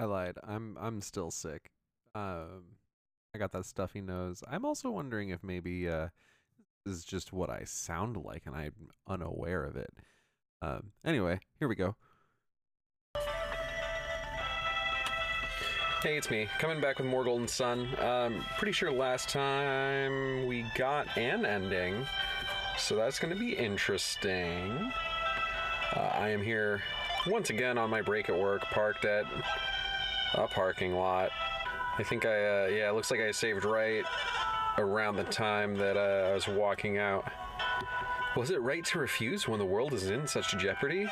I lied. I'm I'm still sick. Um, I got that stuffy nose. I'm also wondering if maybe uh, this is just what I sound like, and I'm unaware of it. Um, anyway, here we go. Hey, it's me, coming back with more Golden Sun. Um, pretty sure last time we got an ending, so that's going to be interesting. Uh, I am here once again on my break at work, parked at a parking lot. I think I, uh, yeah, it looks like I saved right around the time that uh, I was walking out. Was it right to refuse when the world is in such jeopardy?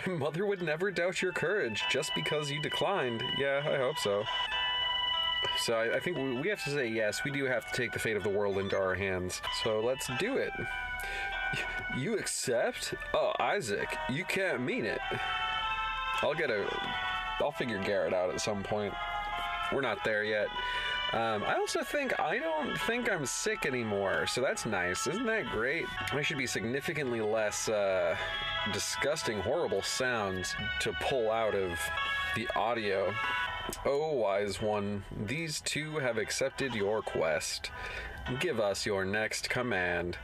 Mother would never doubt your courage just because you declined. Yeah, I hope so. So I, I think we, we have to say yes, we do have to take the fate of the world into our hands. So let's do it. You accept? Oh, Isaac, you can't mean it. I'll get a. I'll figure Garet out at some point. We're not there yet. Um, I also think I don't think I'm sick anymore, so that's nice. Isn't that great? I should be significantly less uh, disgusting, horrible sounds to pull out of the audio. Oh, wise one, these two have accepted your quest. Give us your next command.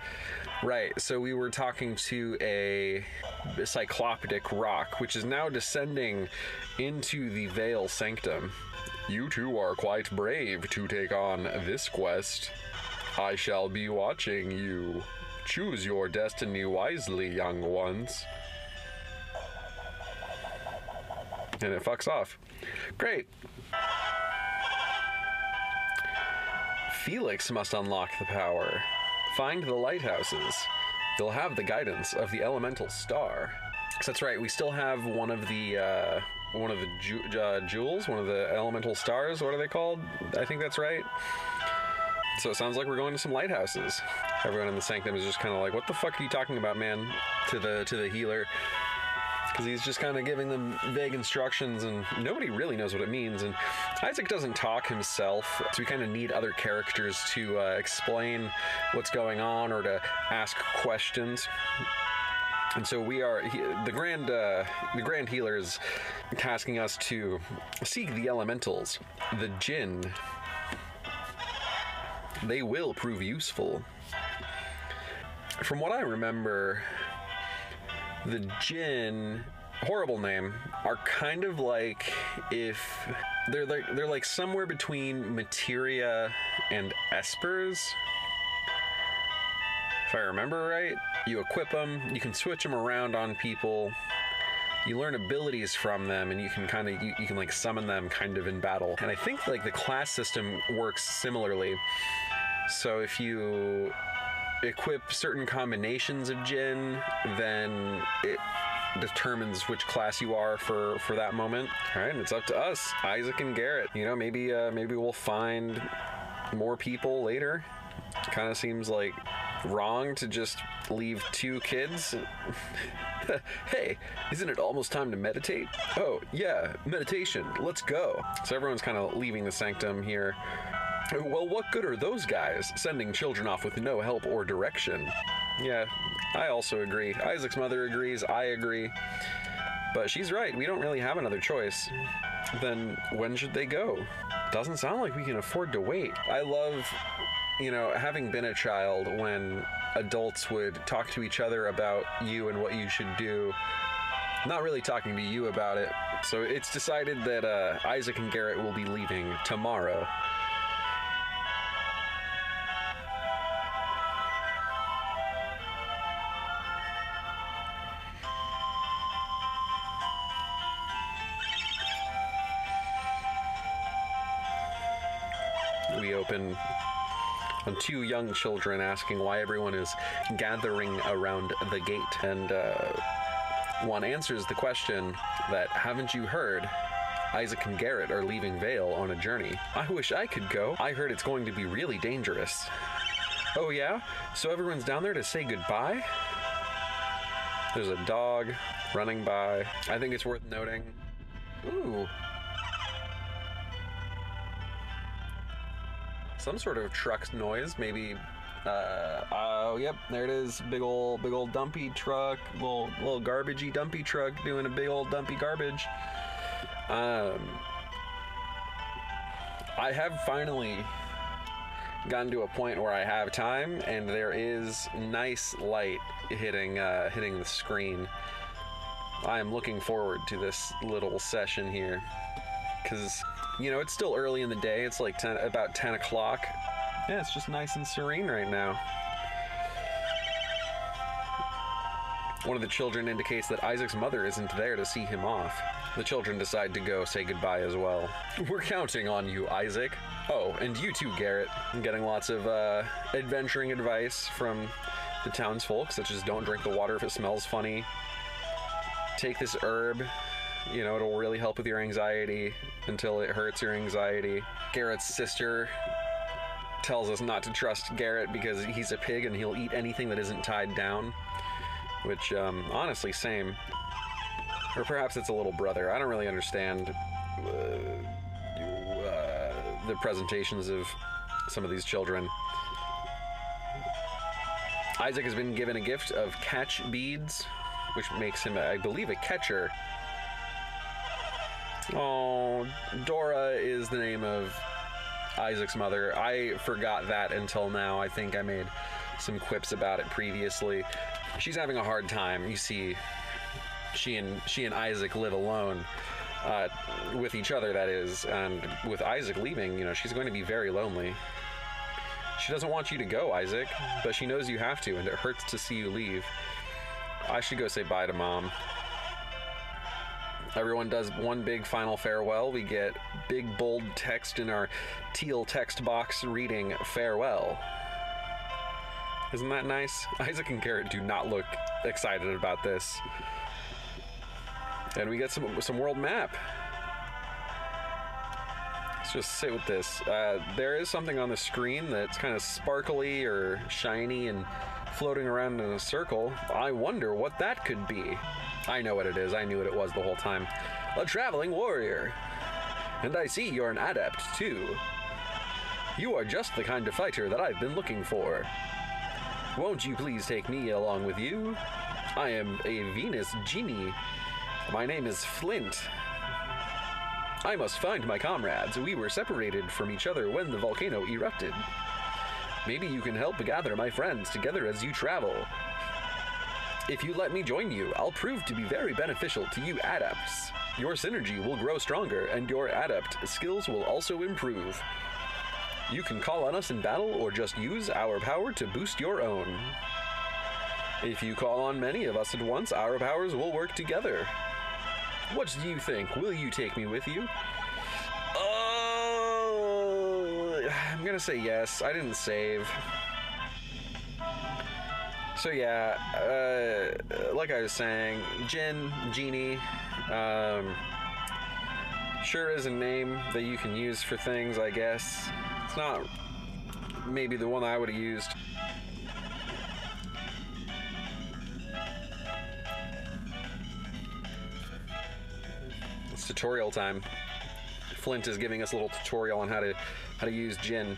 Right, so we were talking to a cycloptic rock, which is now descending into the Veil Sanctum. You two are quite brave to take on this quest. I shall be watching you. Choose your destiny wisely, young ones. And it fucks off. Great. Felix must unlock the power. Find the lighthouses. They'll have the guidance of the elemental star. So that's right. We still have one of the uh, one of the ju- uh, jewels, one of the elemental stars. What are they called? I think that's right. So it sounds like we're going to some lighthouses. Everyone in the sanctum is just kind of like, "What the fuck are you talking about, man?" To the to the healer, because he's just kind of giving them vague instructions, and nobody really knows what it means. And Isaac doesn't talk himself, so we kind of need other characters to uh, explain what's going on or to ask questions. And so we are he, the grand uh, the grand healer is tasking us to seek the elementals, the Djinn. They will prove useful. From what I remember, the Djinn horrible name are kind of like if they're like they're like somewhere between materia and espers. If i remember right you equip them you can switch them around on people. You learn abilities from them and you can kind of you, you can like summon them kind of in battle. And i think like the class system works similarly. So if you equip certain combinations of Djinn, then it determines which class you are for for that moment. All right, and it's up to us, Isaac and Garet. You know, maybe uh, maybe we'll find more people later. Kind of seems like wrong to just leave two kids. hey, isn't it almost time to meditate? Oh, yeah, meditation. Let's go. So everyone's kind of leaving the sanctum here. Well, what good are those guys sending children off with no help or direction? Yeah, I also agree. Isaac's mother agrees. I agree. But she's right. We don't really have another choice. Then when should they go? Doesn't sound like we can afford to wait. I love, you know, having been a child when adults would talk to each other about you and what you should do. Not really talking to you about it. So it's decided that uh, Isaac and Garet will be leaving tomorrow. Open on two young children asking why everyone is gathering around the gate. And uh, one answers the question that, haven't you heard? Isaac and Garet are leaving Vale on a journey. I wish I could go. I heard it's going to be really dangerous. Oh, yeah? So everyone's down there to say goodbye? There's a dog running by. I think it's worth noting. Ooh, some sort of truck noise. Maybe. Uh, oh, yep, there it is. Big old, big old dumpy truck. Little, little garbagey dumpy truck doing a big old dumpy garbage. Um, I have finally gotten to a point where I have time, and there is nice light hitting uh, hitting the screen. I am looking forward to this little session here, because you know it's still early in the day. It's like 10, about ten o'clock. Yeah, it's just nice and serene right now. One of the children indicates that Isaac's mother isn't there to see him off. The children decide to go say goodbye as well. We're counting on you, Isaac. Oh, and you too, Garet. I'm getting lots of uh, adventuring advice from the townsfolk, such as don't drink the water if it smells funny. Take this herb. You know, it'll really help with your anxiety until it hurts your anxiety. Garet's sister tells us not to trust Garet because he's a pig and he'll eat anything that isn't tied down. Which, um, honestly, same. Or perhaps it's a little brother. I don't really understand uh, uh, the presentations of some of these children. Isaac has been given a gift of catch beads, which makes him, I believe, a catcher. Oh, Dora is the name of Isaac's mother. I forgot that until now. I think I made some quips about it previously. She's having a hard time. You see, she and she and Isaac live alone uh, with each other. That is, and with Isaac leaving, you know, she's going to be very lonely. She doesn't want you to go, Isaac, but she knows you have to, and it hurts to see you leave. I should go say bye to mom. Everyone does one big final farewell. We get big bold text in our teal text box reading farewell. Isn't that nice? Isaac and Garrett do not look excited about this. And we get some some world map. Let's just sit with this. Uh, there is something on the screen that's kind of sparkly or shiny and floating around in a circle. I wonder what that could be. I know what it is. I knew what it was the whole time. A traveling warrior. And I see you're an adept, too. You are just the kind of fighter that I've been looking for. Won't you please take me along with you? I am a Venus genie. My name is Flint. I must find my comrades. We were separated from each other when the volcano erupted. Maybe you can help gather my friends together as you travel. If you let me join you, I'll prove to be very beneficial to you adepts. Your Psynergy will grow stronger, and your adept skills will also improve. You can call on us in battle or just use our power to boost your own. If you call on many of us at once, our powers will work together. What do you think? Will you take me with you? Oh, I'm gonna say yes. I didn't save. So yeah, uh, like I was saying, Jin, Genie, um, sure is a name that you can use for things, I guess. It's not maybe the one I would have used. Tutorial time. Flint is giving us a little tutorial on how to how to use Djinn.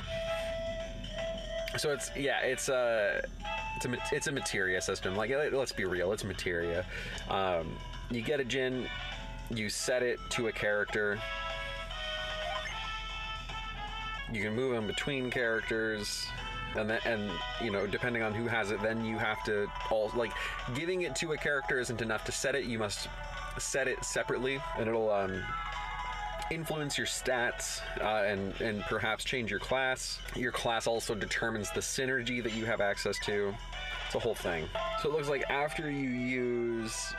So it's yeah, it's a it's a it's a materia system. Like let's be real, it's materia. Um, you get a Djinn, you set it to a character. You can move them between characters. And then, and you know, depending on who has it, then you have to all like giving it to a character isn't enough to set it. You must set it separately, and it'll um, influence your stats uh, and and perhaps change your class. Your class also determines the Psynergy that you have access to. It's a whole thing. So it looks like after you use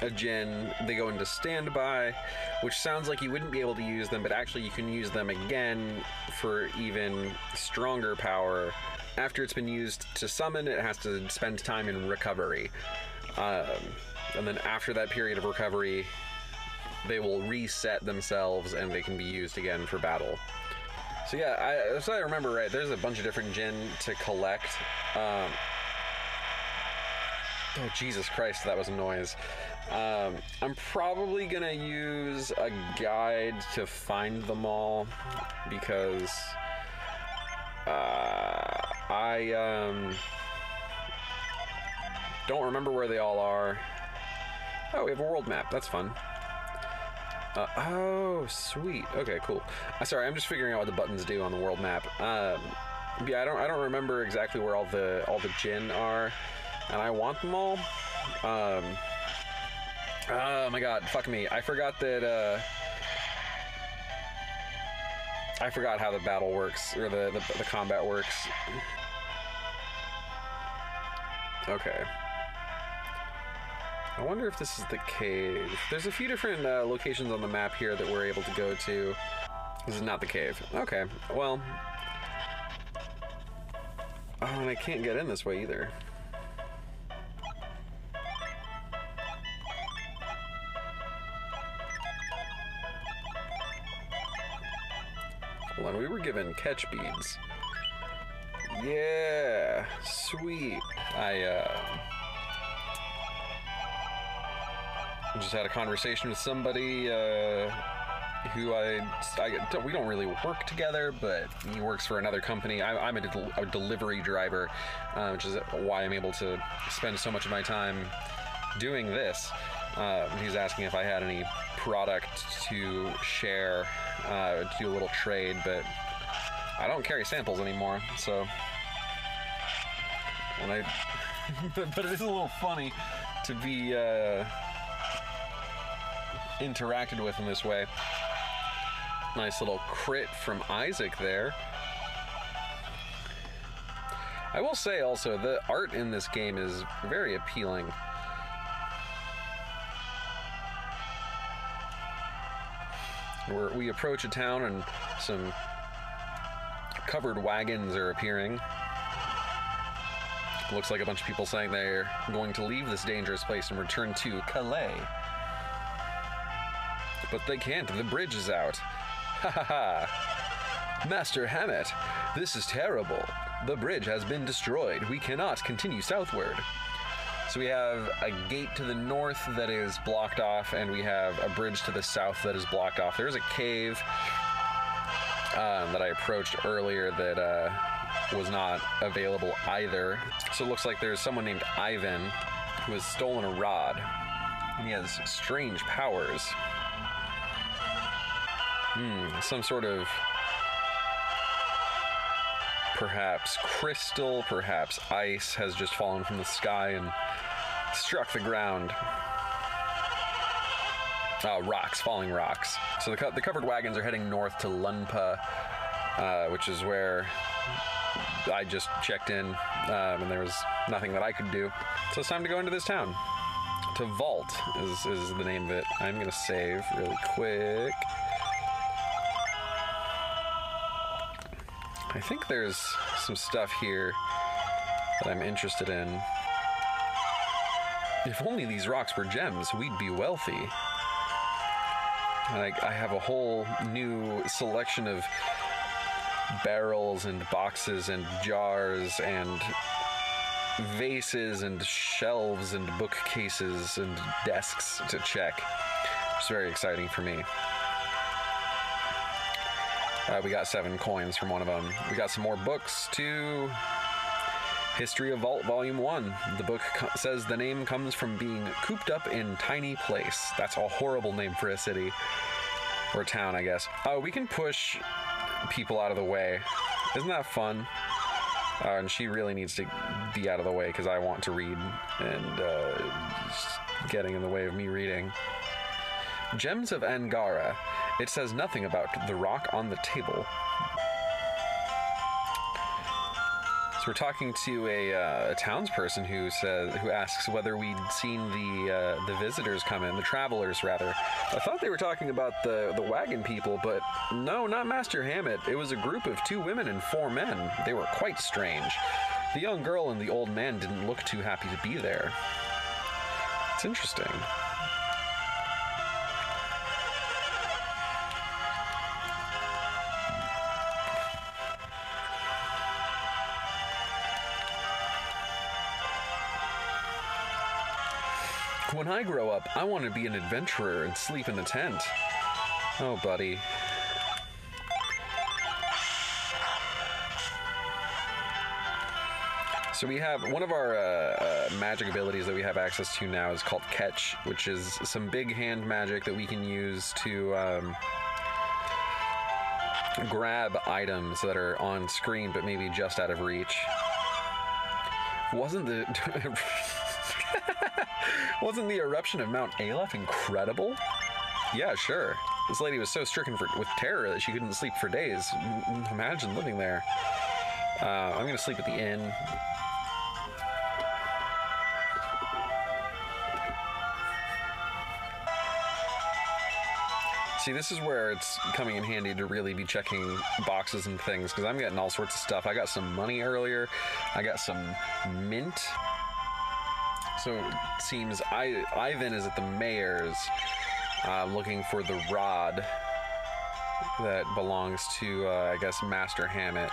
a Djinn, they go into standby, which sounds like you wouldn't be able to use them, but actually you can use them again for even stronger power. After it's been used to summon, it has to spend time in recovery. Um, and then after that period of recovery, they will reset themselves and they can be used again for battle. So yeah, I, if I remember right, there's a bunch of different Djinn to collect. Um, oh Jesus Christ, that was a noise. Um, I'm probably gonna use a guide to find them all because uh, I um, don't remember where they all are. Oh, we have a world map. That's fun. Uh, oh, sweet. Okay, cool. Uh, sorry, I'm just figuring out what the buttons do on the world map. Um, yeah, I don't I don't remember exactly where all the all the Djinn are, and I want them all. Um, oh my god, fuck me! I forgot that. Uh, I forgot how the battle works or the the, the combat works. Okay. I wonder if this is the cave. There's a few different uh, locations on the map here that we're able to go to. This is not the cave. Okay, well. Oh, and I can't get in this way either. Hold on, we were given catch beads. Yeah, sweet. I, uh. Just had a conversation with somebody uh, who I, I don't, we don't really work together, but he works for another company. I, am a, del- a, delivery driver, uh, which is why I'm able to spend so much of my time doing this. Uh, he's asking if I had any product to share, uh, to do a little trade, but I don't carry samples anymore, so. And I, but it is a little funny to be uh, interacted with in this way. Nice little crit from Isaac there. I will say also, the art in this game is very appealing. We're, we approach a town and some covered wagons are appearing. Looks like a bunch of people saying they're going to leave this dangerous place and return to Kalay. But they can't, the bridge is out. Ha ha ha! Master Hammet, this is terrible. The bridge has been destroyed. We cannot continue southward. So we have a gate to the north that is blocked off, and we have a bridge to the south that is blocked off. There's a cave um, that I approached earlier that uh, was not available either. So it looks like there's someone named Ivan who has stolen a rod, and he has strange powers. Hmm, some sort of perhaps crystal, perhaps ice has just fallen from the sky and struck the ground. Oh, rocks, falling rocks. So the, co- the covered wagons are heading north to Lunpa, uh, which is where I just checked in, um, and there was nothing that I could do. So it's time to go into this town. To Vault is, is the name of it. I'm gonna save really quick. I think there's some stuff here that I'm interested in. If only these rocks were gems, we'd be wealthy. I, I have a whole new selection of barrels and boxes and jars and vases and shelves and bookcases and desks to check. It's very exciting for me. Uh, we got seven coins from one of them. We got some more books too. History of Vault Volume 1. The book co- says the name comes from being cooped up in Tiny Place. That's a horrible name for a city. Or town, I guess. Oh, we can push people out of the way. Isn't that fun? Uh, and she really needs to be out of the way because I want to read and uh, getting in the way of me reading. Gems of Angara. It says nothing about the rock on the table. So we're talking to a, uh, a townsperson who says who asks whether we'd seen the uh, the visitors come in, the travelers rather. I thought they were talking about the the wagon people, but no, not Master Hammet. It was a group of two women and four men. They were quite strange. The young girl and the old man didn't look too happy to be there. It's interesting. I grow up, I want to be an adventurer and sleep in a tent. Oh, buddy. So we have one of our uh, uh, magic abilities that we have access to now is called Catch, which is some big hand magic that we can use to um, grab items that are on screen but maybe just out of reach. Wasn't the wasn't the eruption of Mount Aleph incredible? Yeah, sure. This lady was so stricken for, with terror that she couldn't sleep for days. Imagine living there. Uh, I'm gonna sleep at the inn. See, this is where it's coming in handy to really be checking boxes and things because I'm getting all sorts of stuff. I got some money earlier, I got some mint. So it seems I, Ivan is at the mayor's uh, looking for the rod that belongs to, uh, I guess, Master Hammet.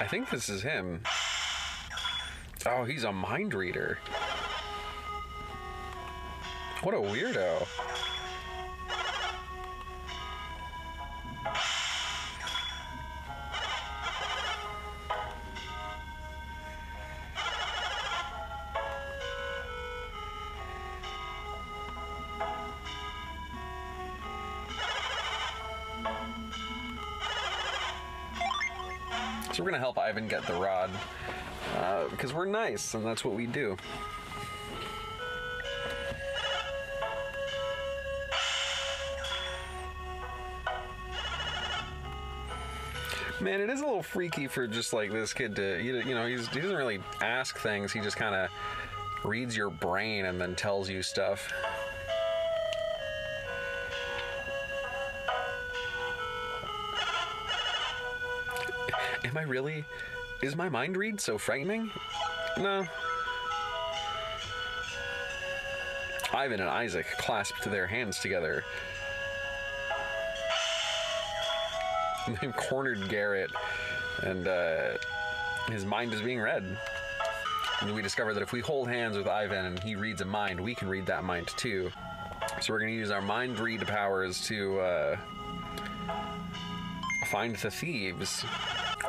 I think this is him. Oh, he's a mind reader. What a weirdo. We're gonna help Ivan get the rod uh, because we're nice and that's what we do. Man, it is a little freaky for just like this kid to, you know, he doesn't really ask things. He just kind of reads your brain and then tells you stuff. I really? Is my mind read so frightening? No. Ivan and Isaac clasped their hands together. They've cornered Garet, and uh, his mind is being read. And we discover that if we hold hands with Ivan and he reads a mind, we can read that mind too. So we're going to use our mind read powers to uh, find the thieves.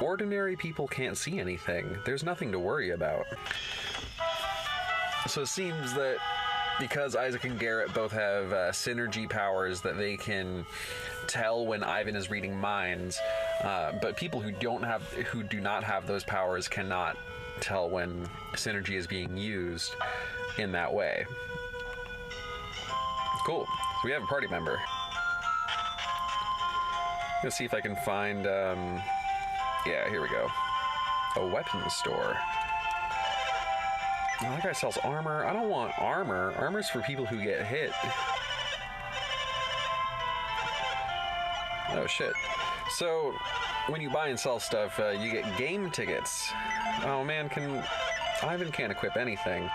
Ordinary people can't see anything. There's nothing to worry about. So it seems that because Isaac and Garet both have uh, Psynergy powers that they can tell when Ivan is reading minds, uh, but people who don't have, who do not have those powers, cannot tell when Psynergy is being used in that way. Cool. So we have a party member. Let's see if I can find. Um, yeah, here we go. A weapons store. Oh, that guy sells armor. I don't want armor. Armor's for people who get hit. Oh shit. So, when you buy and sell stuff, uh, you get game tickets. Oh man, can Ivan can't equip anything.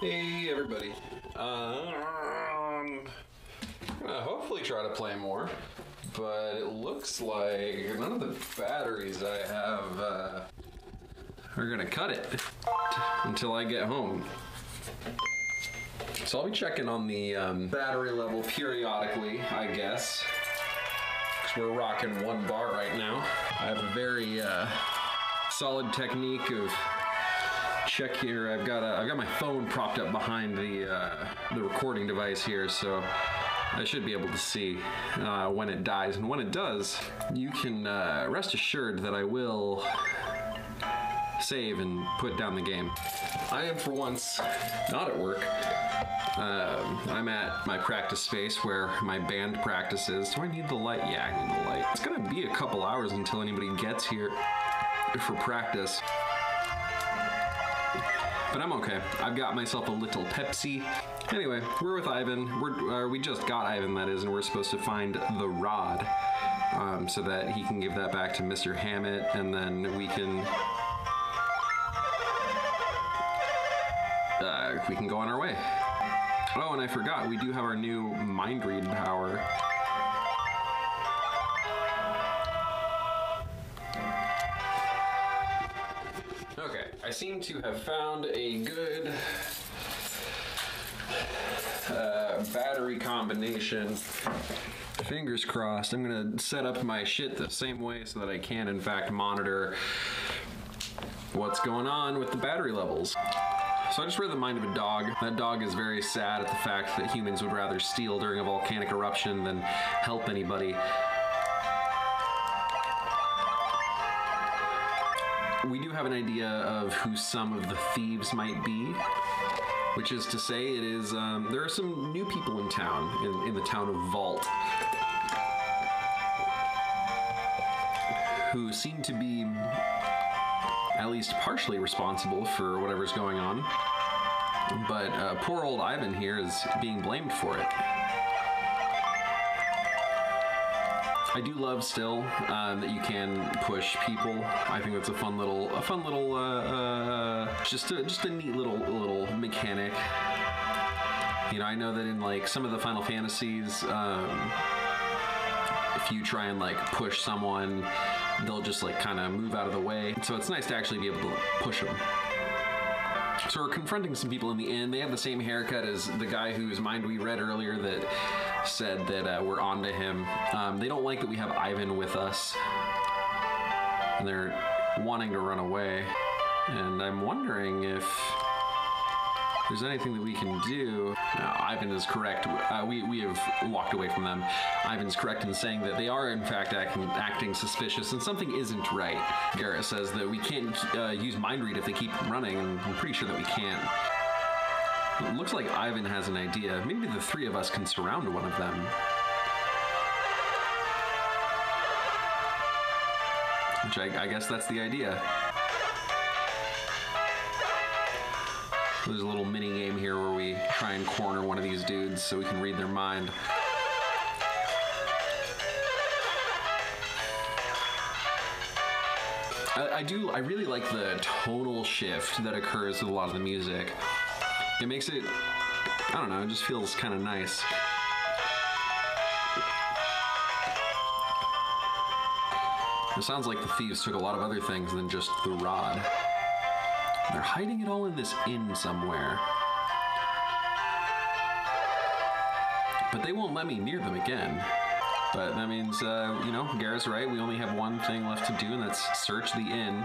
Hey everybody. Um, gonna hopefully try to play more, but it looks like none of the batteries I have uh, are gonna cut it until I get home. So I'll be checking on the um, battery level periodically, I guess. Because we're rocking one bar right now. I have a very uh, solid technique of check here. I've got a, I've got my phone propped up behind the uh, the recording device here, so I should be able to see uh, when it dies. And when it does, you can uh, rest assured that I will save and put down the game. I am for once not at work. Um, I'm at my practice space where my band practices. Do I need the light? Yeah, I need the light. It's gonna be a couple hours until anybody gets here for practice. But I'm okay. I've got myself a little Pepsi. Anyway, we're with Ivan. We're, uh, we just got Ivan, that is, and we're supposed to find the rod um, so that he can give that back to Mr. Hammet, and then we can uh, we can go on our way. Oh, and I forgot, we do have our new mind read power. I seem to have found a good uh, battery combination. Fingers crossed. I'm gonna set up my shit the same way so that I can, in fact, monitor what's going on with the battery levels. So I just read the mind of a dog. That dog is very sad at the fact that humans would rather steal during a volcanic eruption than help anybody. We do have an idea of who some of the thieves might be, which is to say, it is um, there are some new people in town, in, in the town of Vault, who seem to be at least partially responsible for whatever's going on. But uh, poor old Ivan here is being blamed for it. I do love still um, that you can push people. I think that's a fun little, a fun little, uh, uh, just a just a neat little little mechanic. You know, I know that in like some of the Final Fantasies, um, if you try and like push someone, they'll just like kind of move out of the way. So it's nice to actually be able to push them. So we're confronting some people in the inn. They have the same haircut as the guy whose mind we read earlier that said that uh, we're onto him. Um, they don't like that we have Ivan with us, and they're wanting to run away. And I'm wondering if there's anything that we can do. No, Ivan is correct. Uh, we, we have walked away from them. Ivan's correct in saying that they are, in fact, acting, acting suspicious and something isn't right. Garet says that we can't uh, use mind read if they keep running, and I'm pretty sure that we can't. It looks like Ivan has an idea. Maybe the three of us can surround one of them. Which I, I guess that's the idea. There's a little mini game here where we try and corner one of these dudes so we can read their mind. I, I do. I really like the tonal shift that occurs with a lot of the music. It makes it. I don't know. It just feels kind of nice. It sounds like the thieves took a lot of other things than just the rod. They're hiding it all in this inn somewhere. But they won't let me near them again. But that means, uh, you know, Garet's right. We only have one thing left to do, and that's search the inn.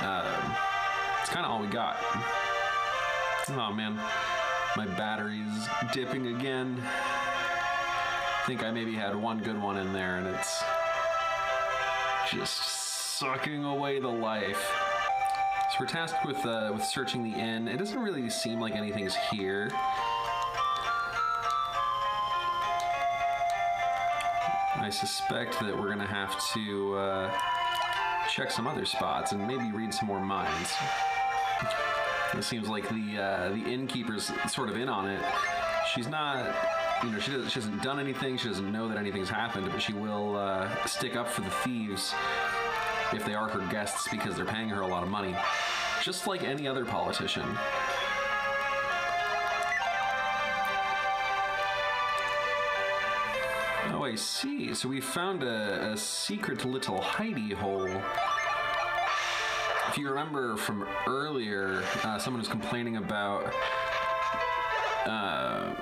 Uh, it's kind of all we got. Oh man, my battery's dipping again. I think I maybe had one good one in there, and it's just sucking away the life. So we're tasked with uh, with searching the inn. It doesn't really seem like anything's here. I suspect that we're gonna have to uh, check some other spots and maybe read some more minds. It seems like the uh, the innkeeper's sort of in on it. She's not, you know, she, doesn't, she hasn't done anything. She doesn't know that anything's happened, but she will uh, stick up for the thieves if they are her guests because they're paying her a lot of money, just like any other politician. Oh, I see. So we found a, a secret little hidey hole. If you remember from earlier, uh, someone was complaining about uh,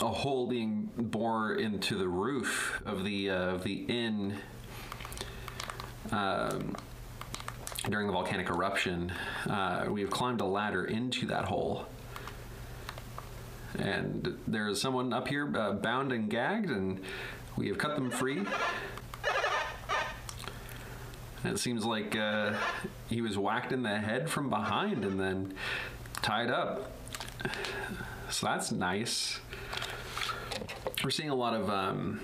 a hole being bored into the roof of the uh, of the inn um, during the volcanic eruption. Uh, we have climbed a ladder into that hole. And there's someone up here uh, bound and gagged, and we have cut them free. And it seems like uh, he was whacked in the head from behind and then tied up. So that's nice. We're seeing a lot of um,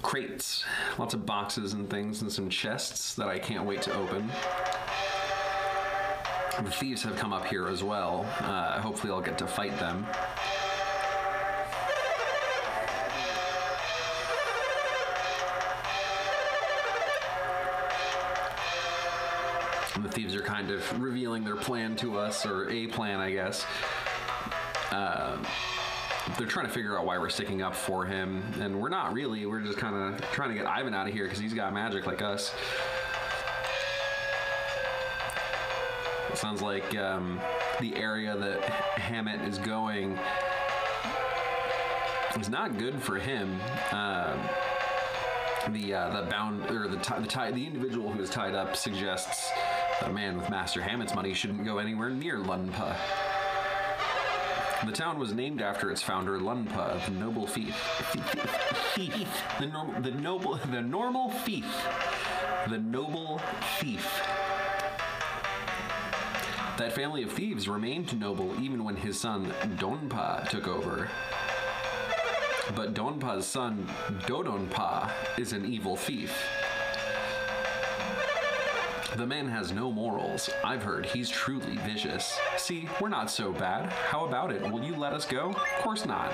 crates, lots of boxes and things, and some chests that I can't wait to open. The thieves have come up here as well. Uh, hopefully, I'll get to fight them. And the thieves are kind of revealing their plan to us, or a plan, I guess. Uh, they're trying to figure out why we're sticking up for him, and we're not really. We're just kind of trying to get Ivan out of here because he's got magic like us. Sounds like um, the area that Hammet is going is not good for him. Uh, the uh, the bound or the the the individual who is tied up suggests that a man with Master Hammet's money shouldn't go anywhere near Lunpa. The town was named after its founder, Lunpa, the noble thief. thief. The, norm, the noble, the normal thief. The noble thief. That family of thieves remained noble even when his son Donpa took over. But Donpa's son, Dodonpa, is an evil thief. The man has no morals. I've heard he's truly vicious. See, we're not so bad. How about it? Will you let us go? Of course not.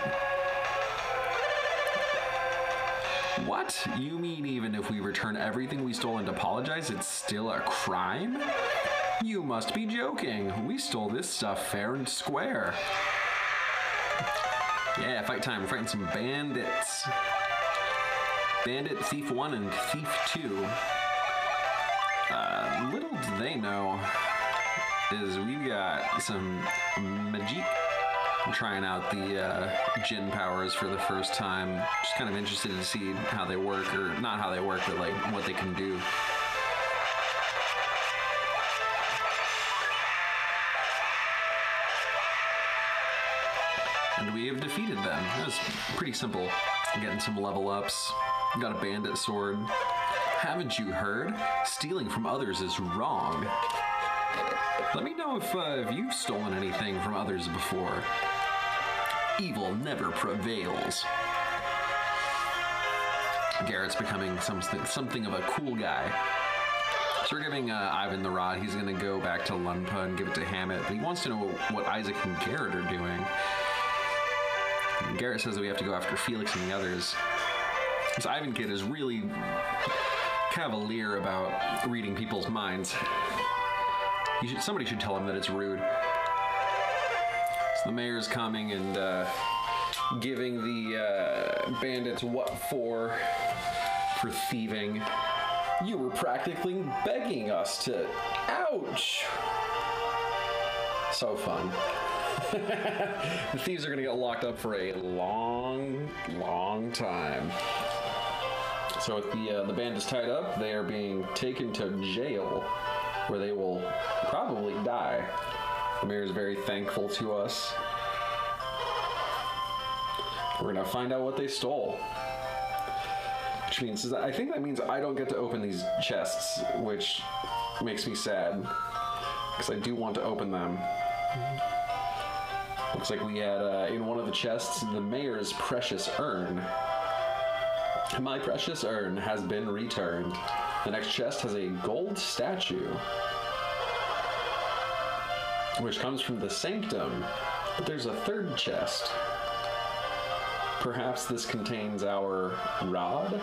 What? You mean even if we return everything we stole and apologize, it's still a crime? You must be joking. We stole this stuff fair and square. Yeah, fight time. We're fighting some bandits. Bandit Thief 1 and Thief 2. Uh, little do they know is we got some magic. I'm trying out the uh, Djinn powers for the first time. Just kind of interested to see how they work, or not how they work, but like what they can do. Defeated them. It was pretty simple. Getting some level ups. Got a bandit sword. Haven't you heard? Stealing from others is wrong. Let me know if, uh, if you've stolen anything from others before. Evil never prevails. Garet's becoming something, something of a cool guy. So we're giving uh, Ivan the rod. He's going to go back to Lunpa and give it to Hammet, but he wants to know what Isaac and Garet are doing. Garet says that we have to go after Felix and the others. This Ivan kid is really cavalier about reading people's minds. Should, somebody should tell him that it's rude. So the mayor's coming and uh, giving the uh, bandits what for for thieving. You were practically begging us to. Ouch! So fun. the thieves are going to get locked up for a long, long time. So with the uh, the band is tied up, they are being taken to jail, where they will probably die. The mayor is very thankful to us. We're gonna find out what they stole. Which means I think that means I don't get to open these chests, which makes me sad because I do want to open them. Looks like we had uh, in one of the chests the mayor's precious urn. My precious urn has been returned. The next chest has a gold statue, which comes from the sanctum. But there's a third chest. Perhaps this contains our rod?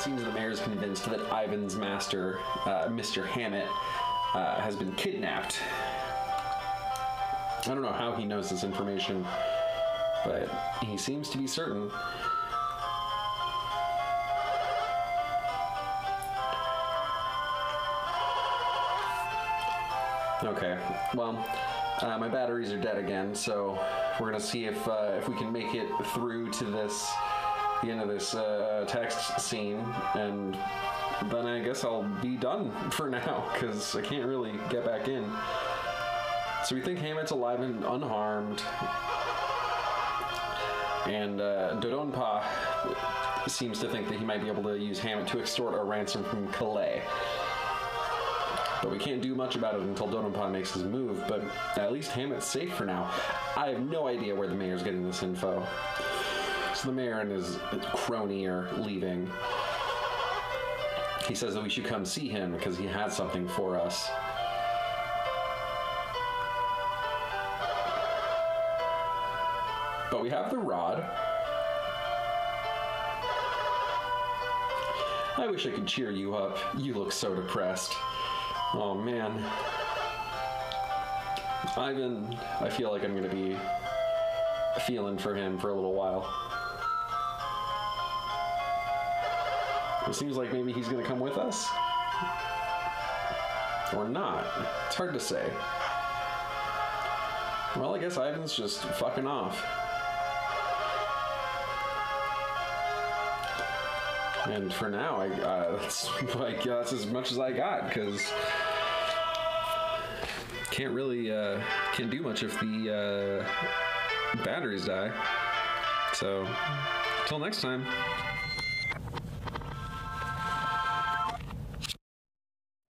It seems the mayor is convinced that Ivan's master, uh, Mr. Hammet, uh, has been kidnapped. I don't know how he knows this information, but he seems to be certain. Okay, well, uh, my batteries are dead again, so we're gonna see if uh, if we can make it through to this the end of this uh, text scene, and then I guess I'll be done for now because I can't really get back in. So we think Hammet's alive and unharmed, and uh, Dodonpa seems to think that he might be able to use Hammet to extort a ransom from Kalay. But we can't do much about it until Dodonpa makes his move, but at least Hammet's safe for now. I have no idea where the mayor's getting this info. The mayor and his crony are leaving. He says that we should come see him because he has something for us. But we have the rod. I wish I could cheer you up. You look so depressed. Oh man. Ivan, I feel like I'm gonna be feeling for him for a little while. It seems like maybe he's gonna come with us. Or not. It's hard to say. Well, I guess Ivan's just fucking off. And for now, I uh, that's like yeah, that's as much as I got because can't really uh, can't do much if the uh, batteries die. So, till next time.